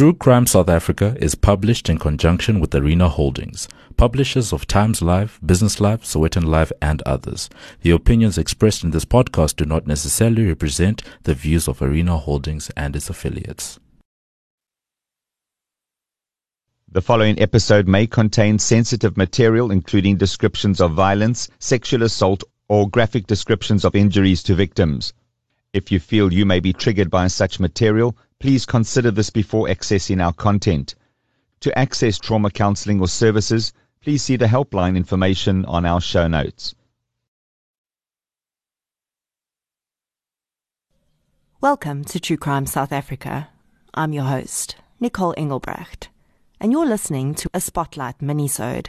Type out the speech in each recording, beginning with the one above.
True Crime South Africa is published in conjunction with Arena Holdings, publishers of Times Live, Business Live, Sowetan Live, and others. The opinions expressed in this podcast do not necessarily represent the views of Arena Holdings and its affiliates. The following episode may contain sensitive material, including descriptions of violence, sexual assault, or graphic descriptions of injuries to victims. If you feel you may be triggered by such material, Please consider this before accessing our content. To access trauma counseling or services, please see the helpline information on our show notes. Welcome to True Crime South Africa. I'm your host, Nicole Engelbrecht, and you're listening to a Spotlight minisode.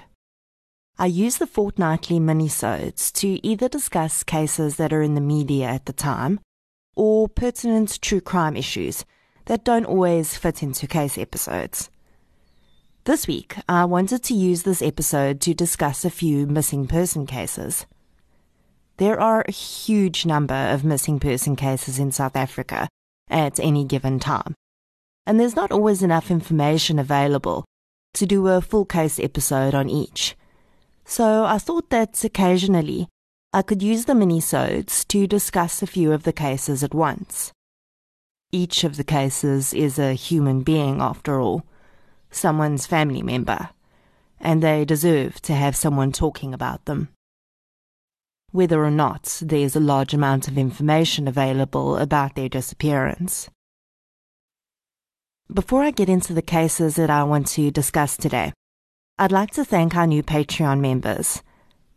I use the fortnightly minisodes to either discuss cases that are in the media at the time or pertinent true crime issues that don't always fit into case episodes. This week, I wanted to use this episode to discuss a few missing person cases. There are a huge number of missing person cases in South Africa at any given time, and there's not always enough information available to do a full case episode on each. So I thought that occasionally I could use the minisodes to discuss a few of the cases at once. Each of the cases is a human being, after all, someone's family member, and they deserve to have someone talking about them. Whether or not there's a large amount of information available about their disappearance. Before I get into the cases that I want to discuss today, I'd like to thank our new Patreon members,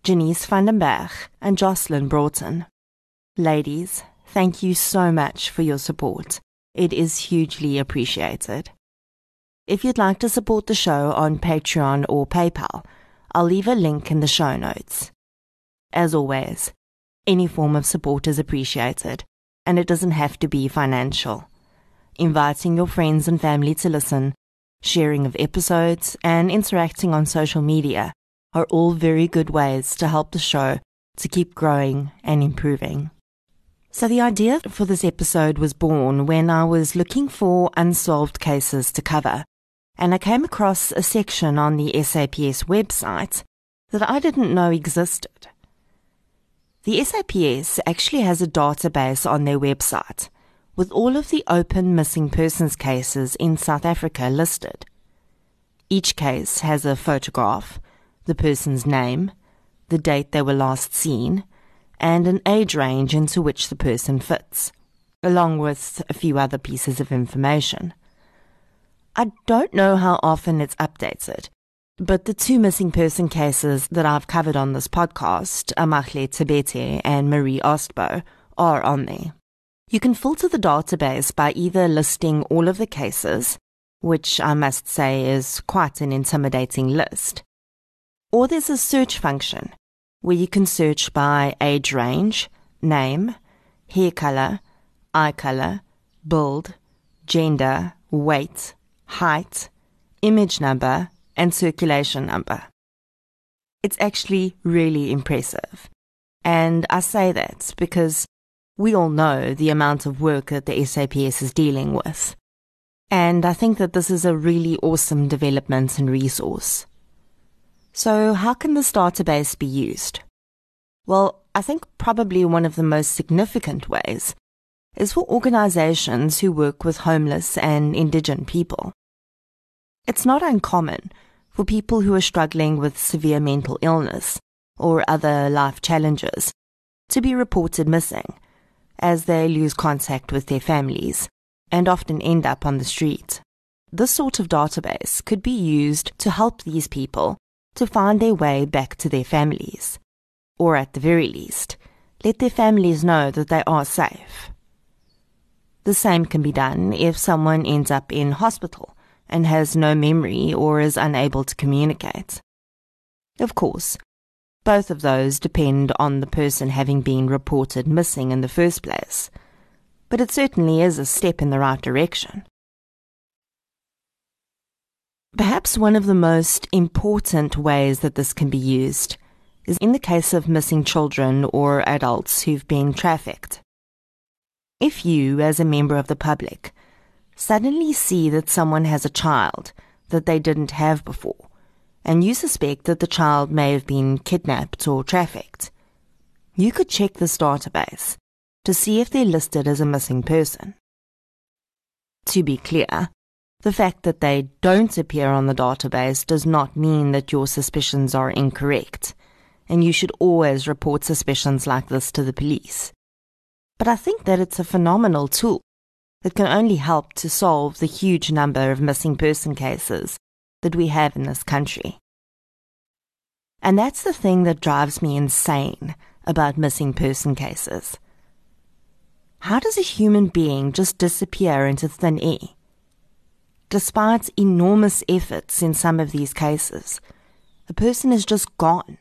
Janice Vandenberg and Jocelyn Broughton. Ladies, thank you so much for your support. It is hugely appreciated. If you'd like to support the show on Patreon or PayPal, I'll leave a link in the show notes. As always, any form of support is appreciated, and it doesn't have to be financial. Inviting your friends and family to listen, sharing of episodes, and interacting on social media are all very good ways to help the show to keep growing and improving. So, the idea for this episode was born when I was looking for unsolved cases to cover, and I came across a section on the SAPS website that I didn't know existed. The SAPS actually has a database on their website with all of the open missing persons cases in South Africa listed. Each case has a photograph, the person's name, the date they were last seen, and an age range into which the person fits, along with a few other pieces of information. I don't know how often it's updated, but the two missing person cases that I've covered on this podcast, Amahle Thabethe and Marie Ostbo, are on there. You can filter the database by either listing all of the cases, which I must say is quite an intimidating list, or there's a search function where you can search by age range, name, hair color, eye color, build, gender, weight, height, image number, and circulation number. It's actually really impressive. And I say that because we all know the amount of work that the SAPS is dealing with. And I think that this is a really awesome development and resource. So, how can this database be used? Well, I think probably one of the most significant ways is for organizations who work with homeless and indigent people. It's not uncommon for people who are struggling with severe mental illness or other life challenges to be reported missing as they lose contact with their families and often end up on the street. This sort of database could be used to help these people to find their way back to their families, or at the very least, let their families know that they are safe. The same can be done if someone ends up in hospital and has no memory or is unable to communicate. Of course, both of those depend on the person having been reported missing in the first place, but it certainly is a step in the right direction. Perhaps one of the most important ways that this can be used is in the case of missing children or adults who've been trafficked. If you, as a member of the public, suddenly see that someone has a child that they didn't have before, and you suspect that the child may have been kidnapped or trafficked, you could check this database to see if they're listed as a missing person. To be clear, the fact that they don't appear on the database does not mean that your suspicions are incorrect, and you should always report suspicions like this to the police. But I think that it's a phenomenal tool that can only help to solve the huge number of missing person cases that we have in this country. And that's the thing that drives me insane about missing person cases. How does a human being just disappear into thin air? Despite enormous efforts in some of these cases, the person is just gone.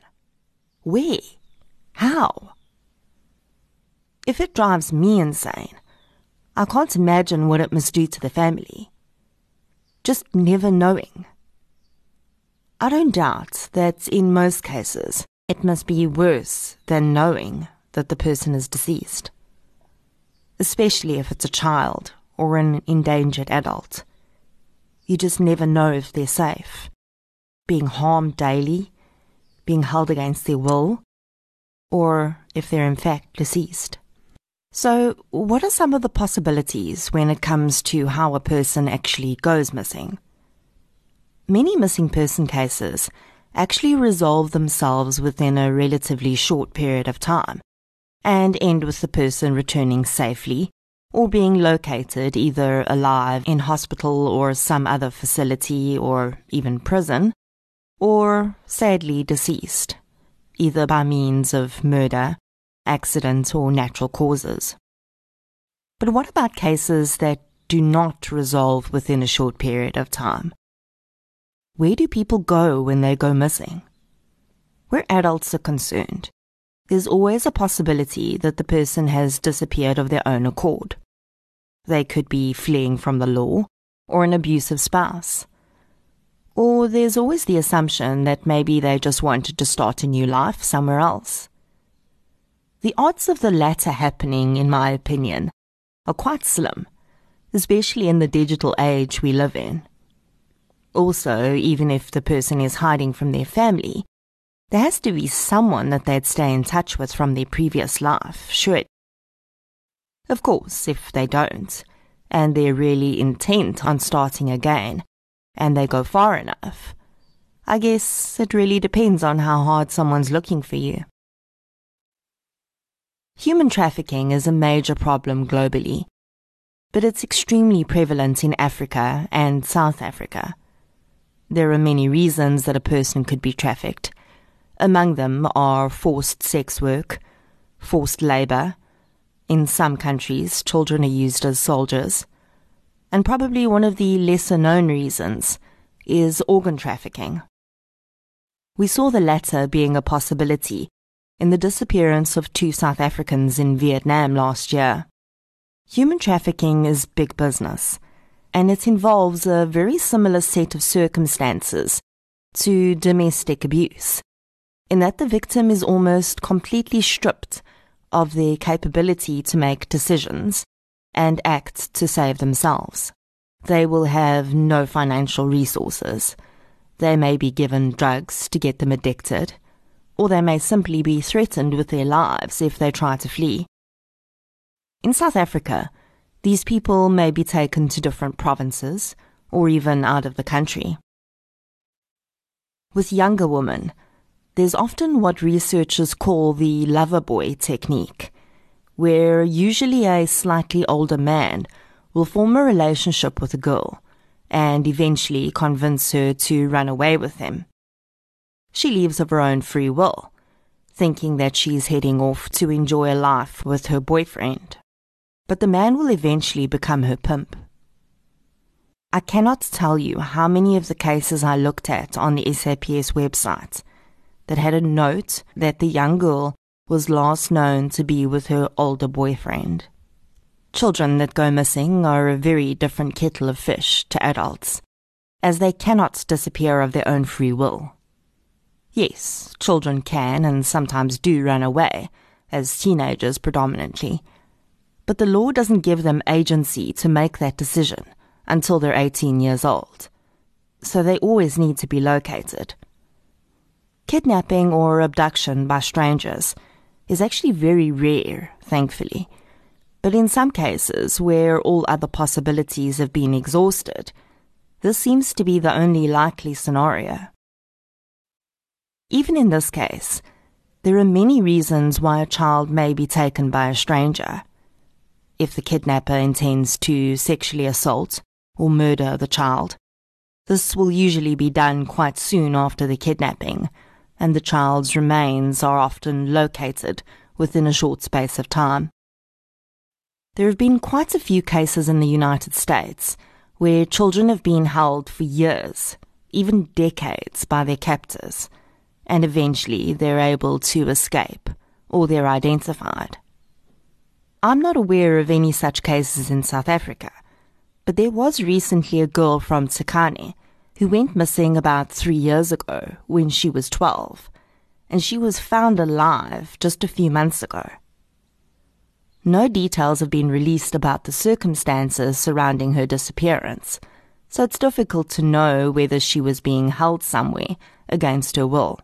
Where? How? If it drives me insane, I can't imagine what it must do to the family. Just never knowing. I don't doubt that in most cases it must be worse than knowing that the person is deceased especially if it's a child or an endangered adult. You just never know if they're safe. Being harmed daily, being held against their will, or if they're in fact deceased. So, what are some of the possibilities when it comes to how a person actually goes missing? Many missing person cases actually resolve themselves within a relatively short period of time and end with the person returning safely or being located either alive in hospital or some other facility or even prison, or sadly deceased, either by means of murder, accident, or natural causes. But what about cases that do not resolve within a short period of time? Where do people go when they go missing? Where adults are concerned, there's always a possibility that the person has disappeared of their own accord. They could be fleeing from the law or an abusive spouse. Or there's always the assumption that maybe they just wanted to start a new life somewhere else. The odds of the latter happening, in my opinion, are quite slim, especially in the digital age we live in. Also, even if the person is hiding from their family, there has to be someone that they'd stay in touch with from their previous life, should. Of course, if they don't, and they're really intent on starting again, and they go far enough, I guess it really depends on how hard someone's looking for you. Human trafficking is a major problem globally, but it's extremely prevalent in Africa and South Africa. There are many reasons that a person could be trafficked, among them are forced sex work, forced labor. In some countries, children are used as soldiers. And probably one of the lesser known reasons is organ trafficking. We saw the latter being a possibility in the disappearance of two South Africans in Vietnam last year. Human trafficking is big business, and it involves a very similar set of circumstances to domestic abuse in that the victim is almost completely stripped of their capability to make decisions and act to save themselves. They will have no financial resources. They may be given drugs to get them addicted, or they may simply be threatened with their lives if they try to flee. In South Africa, these people may be taken to different provinces or even out of the country. With younger women, there's often what researchers call the lover boy technique, where usually a slightly older man will form a relationship with a girl and eventually convince her to run away with him. She leaves of her own free will, thinking that she's heading off to enjoy a life with her boyfriend. But the man will eventually become her pimp. I cannot tell you how many of the cases I looked at on the SAPS website that had a note that the young girl was last known to be with her older boyfriend. Children that go missing are a very different kettle of fish to adults, as they cannot disappear of their own free will. Yes, children can and sometimes do run away, as teenagers predominantly, but the law doesn't give them agency to make that decision until they're 18 years old, so they always need to be located. Kidnapping or abduction by strangers is actually very rare, thankfully. But in some cases, where all other possibilities have been exhausted, this seems to be the only likely scenario. Even in this case, there are many reasons why a child may be taken by a stranger. If the kidnapper intends to sexually assault or murder the child, this will usually be done quite soon after the kidnapping, and the child's remains are often located within a short space of time. There have been quite a few cases in the United States where children have been held for years, even decades, by their captors and eventually they're able to escape or they're identified. I'm not aware of any such cases in South Africa, but there was recently a girl from Tsakane who went missing about three years ago when she was 12, and she was found alive just a few months ago. No details have been released about the circumstances surrounding her disappearance, so it's difficult to know whether she was being held somewhere against her will.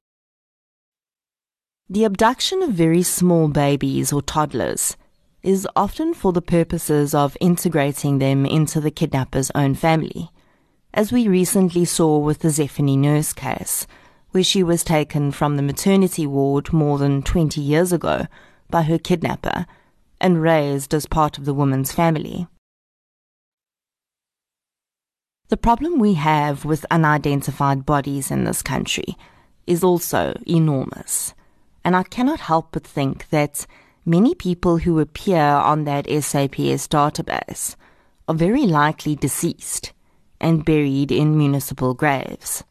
The abduction of very small babies or toddlers is often for the purposes of integrating them into the kidnapper's own family, as we recently saw with the Zephany Nurse case, where she was taken from the maternity ward more than 20 years ago by her kidnapper and raised as part of the woman's family. The problem we have with unidentified bodies in this country is also enormous and I cannot help but think that many people who appear on that SAPS database are very likely deceased and buried in municipal graves.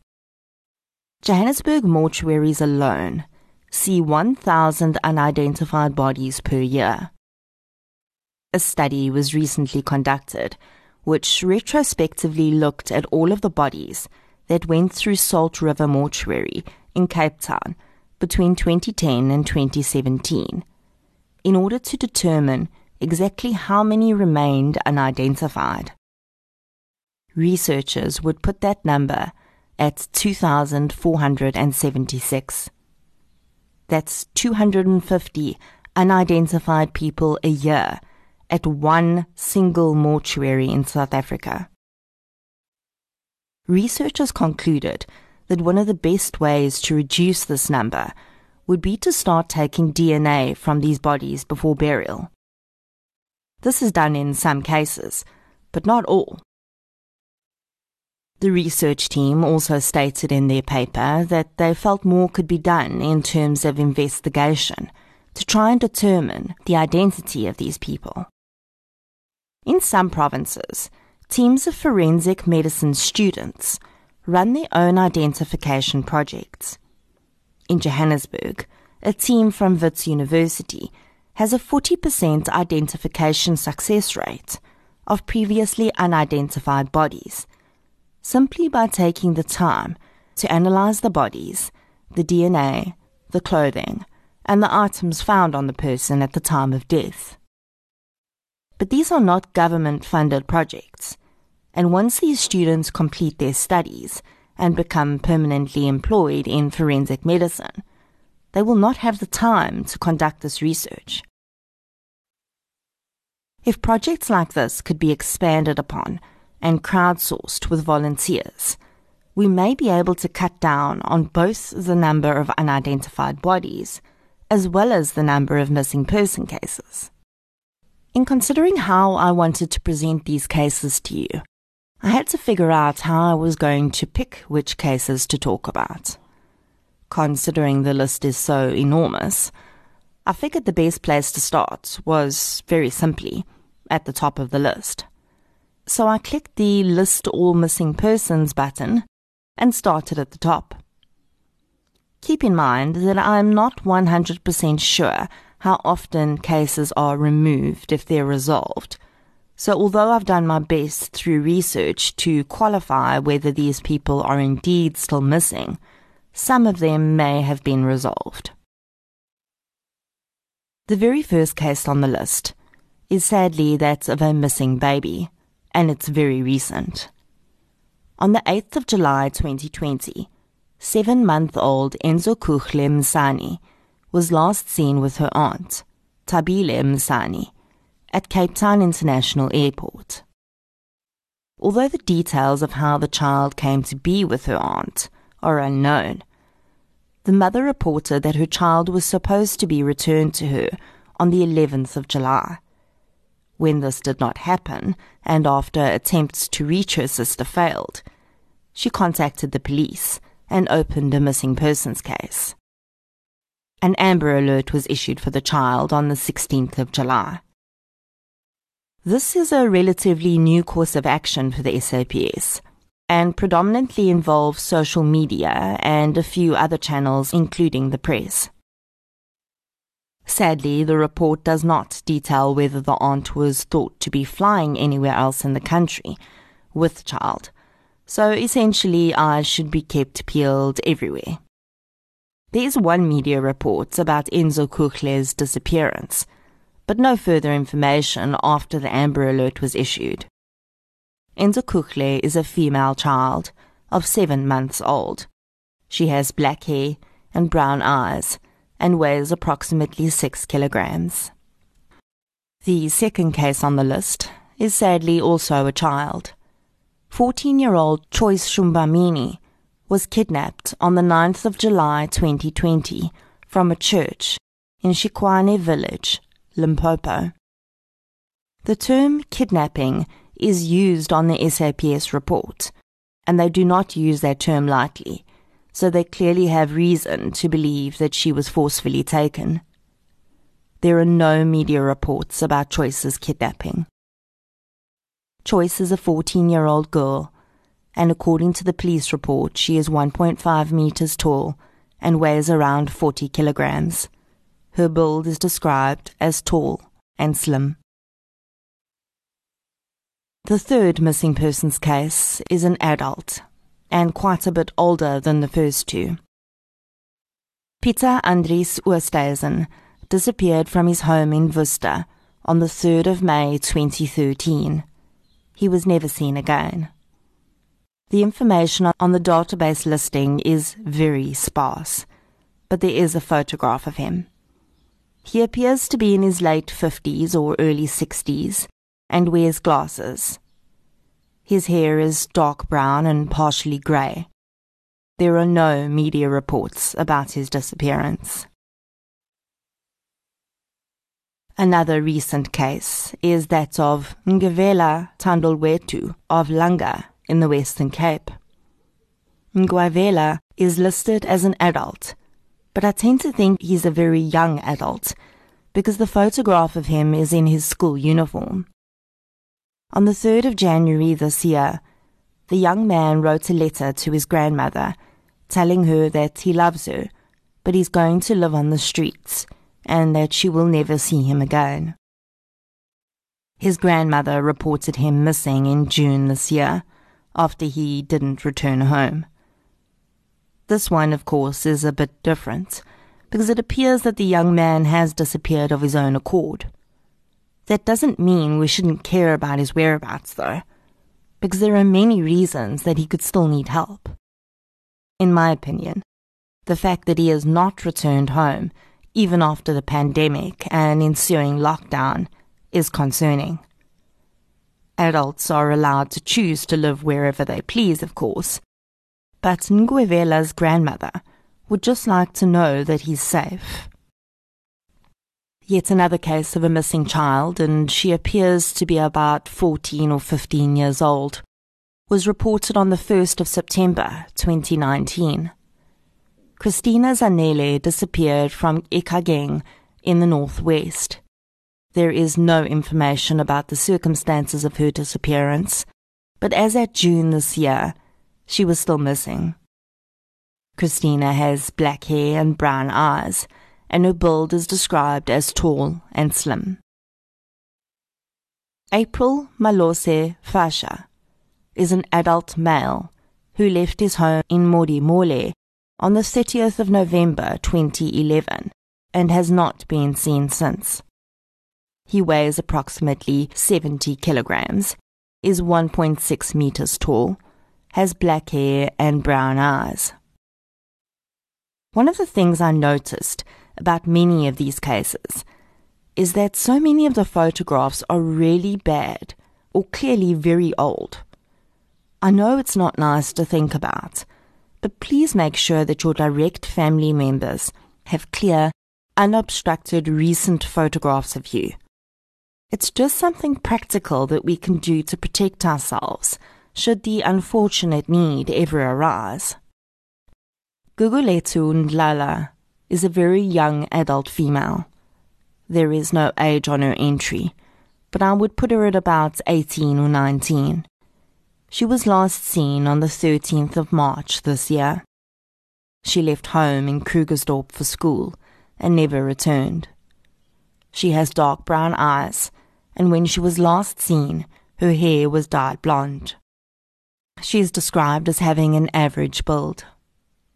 Johannesburg mortuaries alone see 1,000 unidentified bodies per year. A study was recently conducted which retrospectively looked at all of the bodies that went through Salt River Mortuary in Cape Town between 2010 and 2017 in order to determine exactly how many remained unidentified. Researchers would put that number at 2,476. That's 250 unidentified people a year at one single mortuary in South Africa. Researchers concluded that one of the best ways to reduce this number would be to start taking DNA from these bodies before burial. This is done in some cases, but not all. The research team also stated in their paper that they felt more could be done in terms of investigation to try and determine the identity of these people. In some provinces, teams of forensic medicine students run their own identification projects. In Johannesburg, a team from Wits University has a 40% identification success rate of previously unidentified bodies, simply by taking the time to analyze the bodies, the DNA, the clothing, and the items found on the person at the time of death. But these are not government funded projects and once these students complete their studies and become permanently employed in forensic medicine, they will not have the time to conduct this research. If projects like this could be expanded upon and crowdsourced with volunteers, we may be able to cut down on both the number of unidentified bodies as well as the number of missing person cases. In considering how I wanted to present these cases to you, I had to figure out how I was going to pick which cases to talk about. Considering the list is so enormous, I figured the best place to start was, very simply, at the top of the list. So I clicked the List All Missing Persons button and started at the top. Keep in mind that I'm not 100% sure how often cases are removed if they're resolved so, although I've done my best through research to qualify whether these people are indeed still missing, some of them may have been resolved. The very first case on the list is sadly that of a missing baby, and it's very recent. On the 8th of July 2020, seven month old Enzo Kuchle Msani was last seen with her aunt, Tabile Msani, at Cape Town International Airport. Although the details of how the child came to be with her aunt are unknown, the mother reported that her child was supposed to be returned to her on the 11th of July. When this did not happen, and after attempts to reach her sister failed, she contacted the police and opened a missing persons case. An Amber Alert was issued for the child on the 16th of July. This is a relatively new course of action for the SAPS and predominantly involves social media and a few other channels, including the press. Sadly, the report does not detail whether the aunt was thought to be flying anywhere else in the country with the child, so essentially eyes should be kept peeled everywhere. There is one media report about Enzo Kuchle's disappearance, but no further information after the Amber Alert was issued. Enzo Kuchle is a female child of seven months old. She has black hair and brown eyes and weighs approximately six kilograms. The second case on the list is sadly also a child. 14 year old Choice Shumbamini was kidnapped on the 9th of July 2020 from a church in Shikwane village, Limpopo. The term kidnapping is used on the SAPS report, and they do not use that term lightly so they clearly have reason to believe that she was forcefully taken. There are no media reports about Choice's kidnapping. Choice is a 14 year old girl, and according to the police report, she is 1.5 meters tall and weighs around 40 kilograms. Her build is described as tall and slim. The third missing persons case is an adult and quite a bit older than the first two. Peter Andries Oosthuizen disappeared from his home in Worcester on the 3rd of May 2013. He was never seen again. The information on the database listing is very sparse, but there is a photograph of him. He appears to be in his late 50s or early 60s and wears glasses. His hair is dark brown and partially grey. There are no media reports about his disappearance. Another recent case is that of Ngavela Tandolwetu of Langa in the Western Cape. Ngwavela is listed as an adult, but I tend to think he's a very young adult because the photograph of him is in his school uniform. On the 3rd of January this year, the young man wrote a letter to his grandmother telling her that he loves her, but he's going to live on the streets and that she will never see him again. His grandmother reported him missing in June this year after he didn't return home. This one, of course, is a bit different because it appears that the young man has disappeared of his own accord. That doesn't mean we shouldn't care about his whereabouts, though, because there are many reasons that he could still need help. In my opinion, the fact that he has not returned home, even after the pandemic and ensuing lockdown, is concerning. Adults are allowed to choose to live wherever they please, of course, but Nguevela's grandmother would just like to know that he's safe. Yet another case of a missing child, and she appears to be about 14 or 15 years old, was reported on the 1st of September 2019. Christina Zanele disappeared from Ikageng in the northwest. There is no information about the circumstances of her disappearance, but as at June this year, she was still missing. Christina has black hair and brown eyes and her build is described as tall and slim. April Malose Fasha is an adult male who left his home in Modimolle on the 30th of November 2011 and has not been seen since. He weighs approximately 70 kilograms is 1.6 meters tall, has black hair and brown eyes. One of the things I noticed about many of these cases is that so many of the photographs are really bad or clearly very old. I know it's not nice to think about, but please make sure that your direct family members have clear, unobstructed recent photographs of you. It's just something practical that we can do to protect ourselves should the unfortunate need ever arise. Gugulethu Ndlala is a very young adult female. There is no age on her entry, but I would put her at about 18 or 19. She was last seen on the 13th of March this year. She left home in Krugersdorp for school and never returned. She has dark brown eyes, and when she was last seen, her hair was dyed blonde. She is described as having an average build.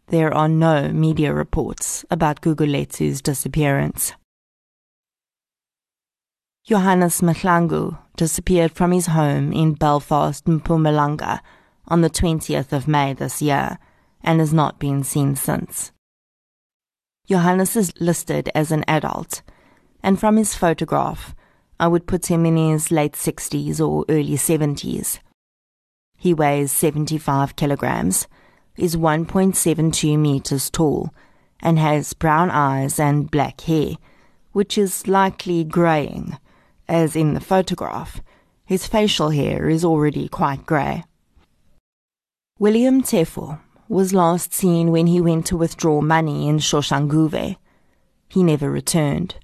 There are no media reports about Gugulethu's disappearance. Johannes Mahlangu disappeared from his home in Belfast, Mpumalanga, on the 20th of May this year and has not been seen since. Johannes is listed as an adult, and from his photograph, I would put him in his late 60s or early 70s. He weighs 75 kilograms, is 1.72 meters tall, and has brown eyes and black hair, which is likely greying as in the photograph, his facial hair is already quite grey. William Tefo was last seen when he went to withdraw money in Soshanguve. He never returned.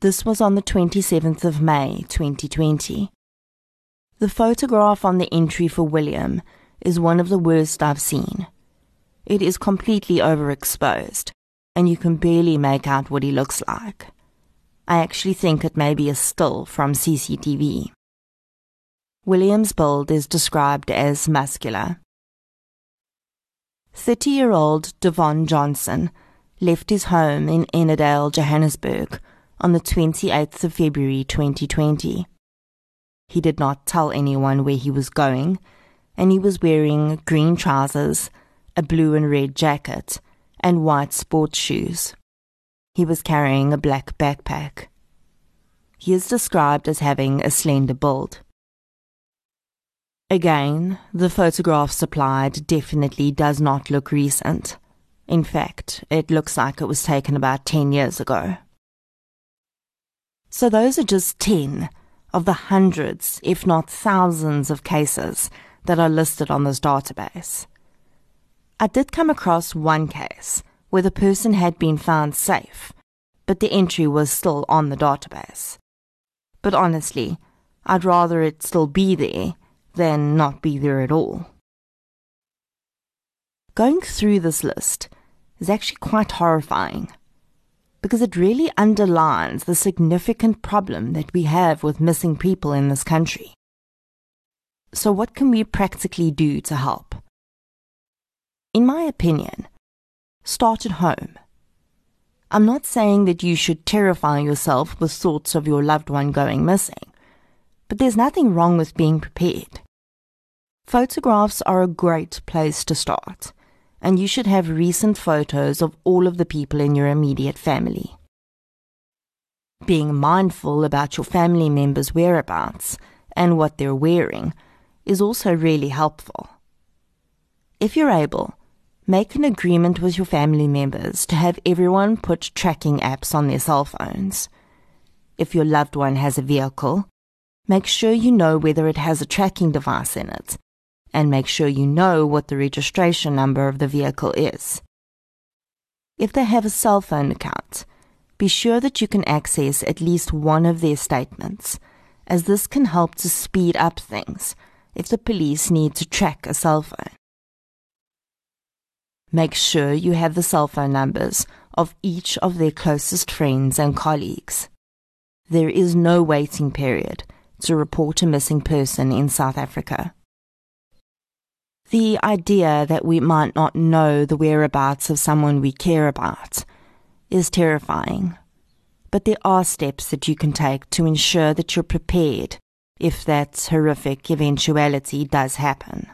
This was on the 27th of May 2020. The photograph on the entry for William is one of the worst I've seen. It is completely overexposed, and you can barely make out what he looks like. I actually think it may be a still from CCTV. William's build is described as muscular. 30 year old Devon Johnson left his home in Ennerdale, Johannesburg on the 28th of February 2020. He did not tell anyone where he was going, and he was wearing green trousers, a blue and red jacket, and white sports shoes. He was carrying a black backpack. He is described as having a slender build. Again, the photograph supplied definitely does not look recent. In fact, it looks like it was taken about 10 years ago. So those are just 10 of the hundreds, if not thousands, of cases that are listed on this database. I did come across one case where the person had been found safe, but the entry was still on the database. But honestly, I'd rather it still be there than not be there at all. Going through this list is actually quite horrifying because it really underlines the significant problem that we have with missing people in this country. So, what can we practically do to help? In my opinion, start at home. I'm not saying that you should terrify yourself with thoughts of your loved one going missing, but there's nothing wrong with being prepared. Photographs are a great place to start, and you should have recent photos of all of the people in your immediate family. Being mindful about your family members' whereabouts and what they're wearing is also really helpful. If you're able, Make an agreement with your family members to have everyone put tracking apps on their cell phones. If your loved one has a vehicle, make sure you know whether it has a tracking device in it, and make sure you know what the registration number of the vehicle is. If they have a cell phone account, be sure that you can access at least one of their statements, as this can help to speed up things if the police need to track a cell phone. Make sure you have the cell phone numbers of each of their closest friends and colleagues. There is no waiting period to report a missing person in South Africa. The idea that we might not know the whereabouts of someone we care about is terrifying, but there are steps that you can take to ensure that you're prepared if that horrific eventuality does happen.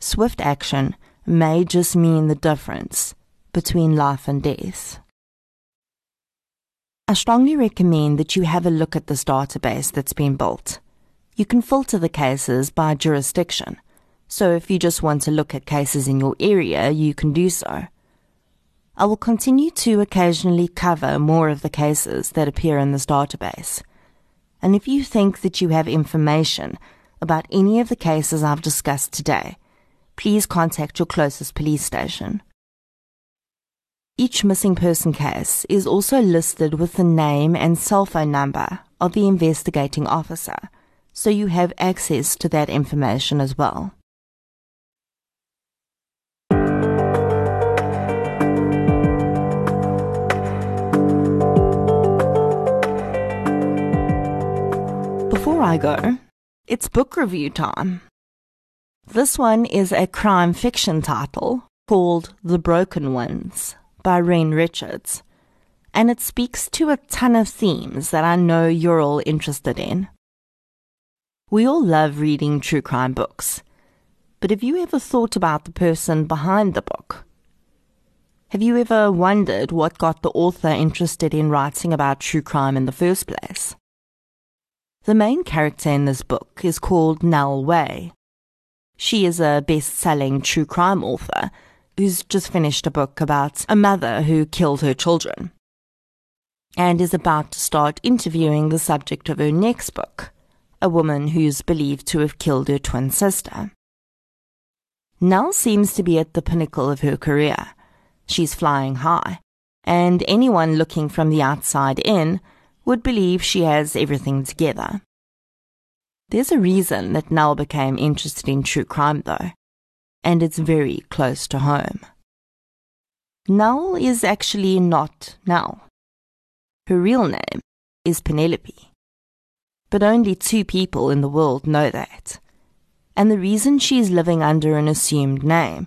Swift action may just mean the difference between life and death. I strongly recommend that you have a look at this database that's been built. You can filter the cases by jurisdiction, so if you just want to look at cases in your area, you can do so. I will continue to occasionally cover more of the cases that appear in this database. And if you think that you have information about any of the cases I've discussed today, please contact your closest police station. Each missing person case is also listed with the name and cell phone number of the investigating officer, so you have access to that information as well. Before I go, it's book review time. This one is a crime fiction title called The Broken Ones by Rein Richards, and it speaks to a ton of themes that I know you're all interested in. We all love reading true crime books, but have you ever thought about the person behind the book? Have you ever wondered what got the author interested in writing about true crime in the first place? The main character in this book is called Nell Way, she is a best selling true crime author who's just finished a book about a mother who killed her children and is about to start interviewing the subject of her next book, a woman who's believed to have killed her twin sister. Nell seems to be at the pinnacle of her career. She's flying high, and anyone looking from the outside in would believe she has everything together. There's a reason that Nell became interested in true crime, though, and it's very close to home. Nell is actually not Nell. Her real name is Penelope. But only two people in the world know that. And the reason she is living under an assumed name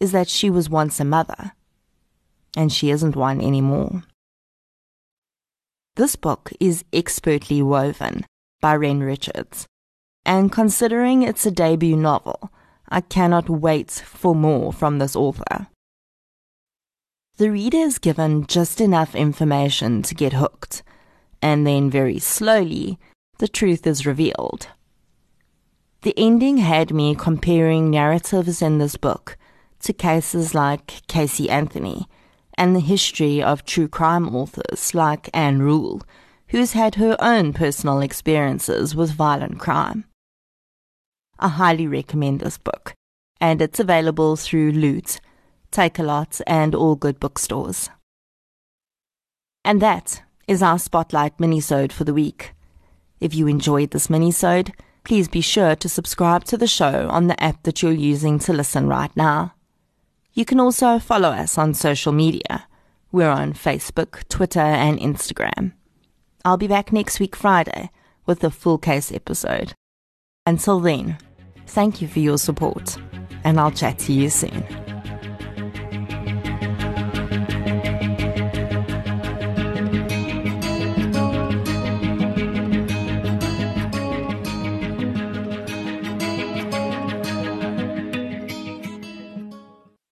is that she was once a mother, and she isn't one anymore. This book is expertly woven by Ren Richards and considering it's a debut novel, I cannot wait for more from this author. The reader is given just enough information to get hooked, and then very slowly, the truth is revealed. The ending had me comparing narratives in this book to cases like Casey Anthony and the history of true crime authors like Ann Rule, who's had her own personal experiences with violent crime. I highly recommend this book, and it's available through Loot, Takealot, and all good bookstores. And that is our Spotlight minisode for the week. If you enjoyed this minisode, please be sure to subscribe to the show on the app that you're using to listen right now. You can also follow us on social media. We're on Facebook, Twitter, and Instagram. I'll be back next week Friday with a full case episode. Until then, Thank you for your support, and I'll chat to you soon.